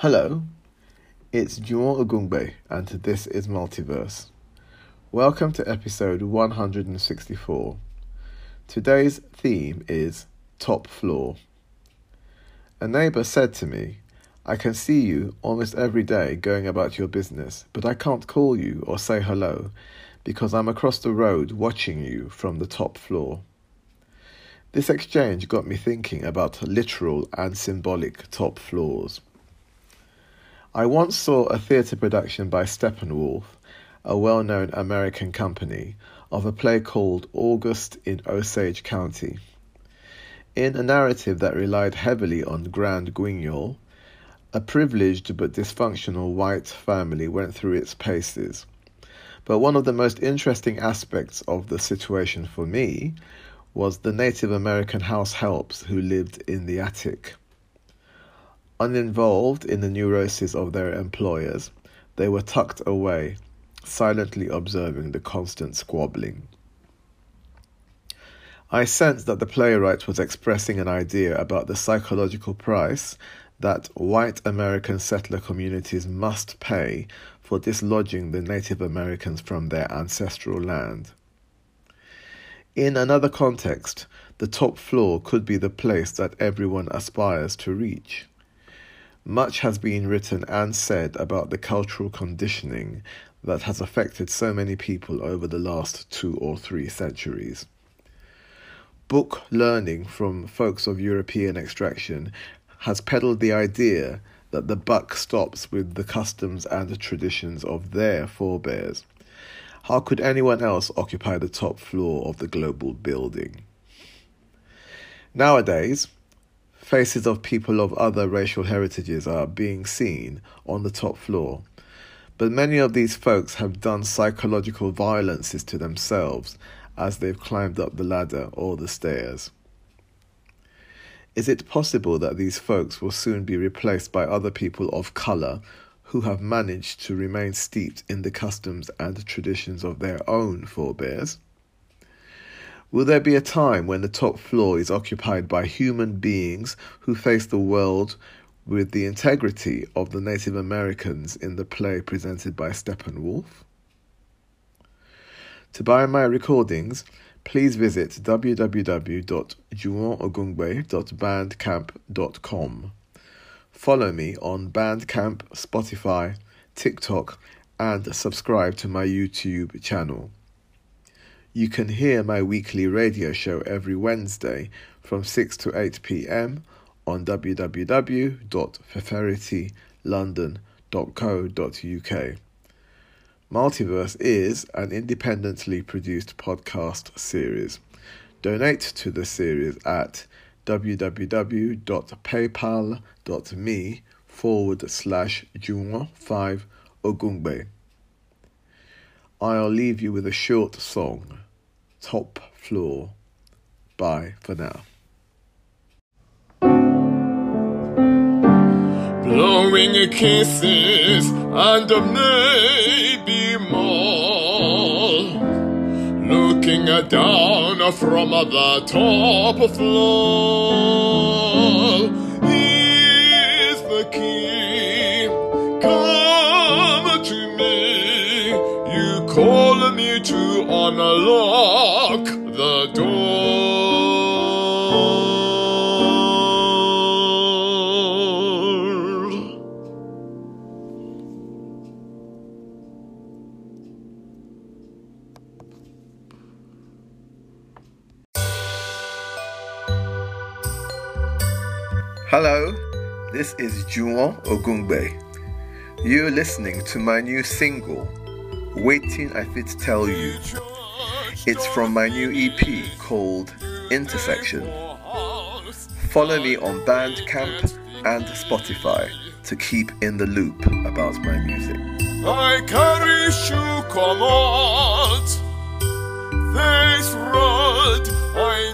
Hello, it's Juwon Ogungbe, and this is Multiverse. Welcome to episode 164. Today's theme is Top Floor. A neighbour said to me, I can see you almost every day going about your business, but I can't call you or say hello because I'm across the road watching you from the top floor. This exchange got me thinking about literal and symbolic top floors. I once saw a theatre production by Steppenwolf, a well known American company, of a play called August in Osage County. In a narrative that relied heavily on Grand Guignol, a privileged but dysfunctional white family went through its paces. But one of the most interesting aspects of the situation for me was the Native American house helps who lived in the attic. Uninvolved in the neuroses of their employers, they were tucked away, silently observing the constant squabbling. I sensed that the playwright was expressing an idea about the psychological price that white American settler communities must pay for dislodging the Native Americans from their ancestral land. In another context, the top floor could be the place that everyone aspires to reach. Much has been written and said about the cultural conditioning that has affected so many people over the last two or three centuries. Book learning from folks of European extraction has peddled the idea that the buck stops with the customs and the traditions of their forebears. How could anyone else occupy the top floor of the global building? Nowadays, Faces of people of other racial heritages are being seen on the top floor, but many of these folks have done psychological violences to themselves as they've climbed up the ladder or the stairs. Is it possible that these folks will soon be replaced by other people of colour who have managed to remain steeped in the customs and traditions of their own forebears? Will there be a time when the top floor is occupied by human beings who face the world with the integrity of the Native Americans in the play presented by Steppenwolf? To buy my recordings, please visit www.juwonogungbe.bandcamp.com. Follow me on Bandcamp, Spotify, TikTok, and subscribe to my YouTube channel. You can hear my weekly radio show every Wednesday from 6 to 8 pm on www.feferitilondon.co.uk. Multiverse is an independently produced podcast series. Donate to the series at www.paypal.me forward slash Juwon 5 Ogungbe. I'll leave you with a short song top floor. Bye for now. Blowing kisses and maybe more. Looking down from the top floor. Unlock the door. Hello, this is Juwon Ogungbe. You're listening to my new single, Waiting, I Fit Tell You. It's from my new EP called Intersection. Follow me on Bandcamp and Spotify to keep in the loop about my music. I carry shoe road, I